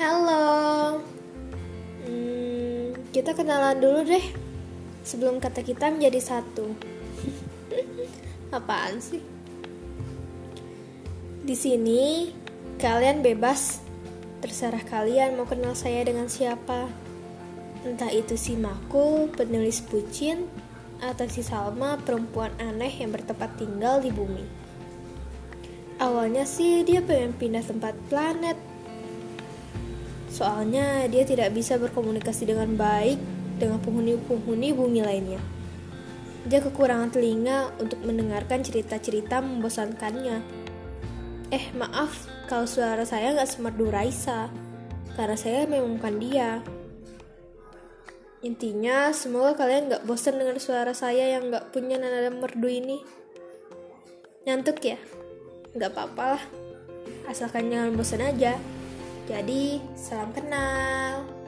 Halo. Hmm, kita kenalan dulu deh. Sebelum kata kita menjadi satu. Apaan sih? Di sini kalian bebas. Terserah kalian mau kenal saya dengan siapa. Entah itu si Maku, penulis bucin, atau si Salma, perempuan aneh yang bertempat tinggal di bumi. Awalnya sih dia pengen pindah tempat planet, Soalnya dia tidak bisa berkomunikasi dengan baik dengan penghuni-penghuni bumi lainnya. Dia kekurangan telinga untuk mendengarkan cerita-cerita membosankannya. Eh, maaf kalau suara saya nggak semerdu Raisa, karena saya memang bukan dia. Intinya, semoga kalian nggak bosan dengan suara saya yang nggak punya nada merdu ini. Nyantuk ya? Nggak apa-apa lah. Asalkan jangan bosan aja. Jadi, salam kenal.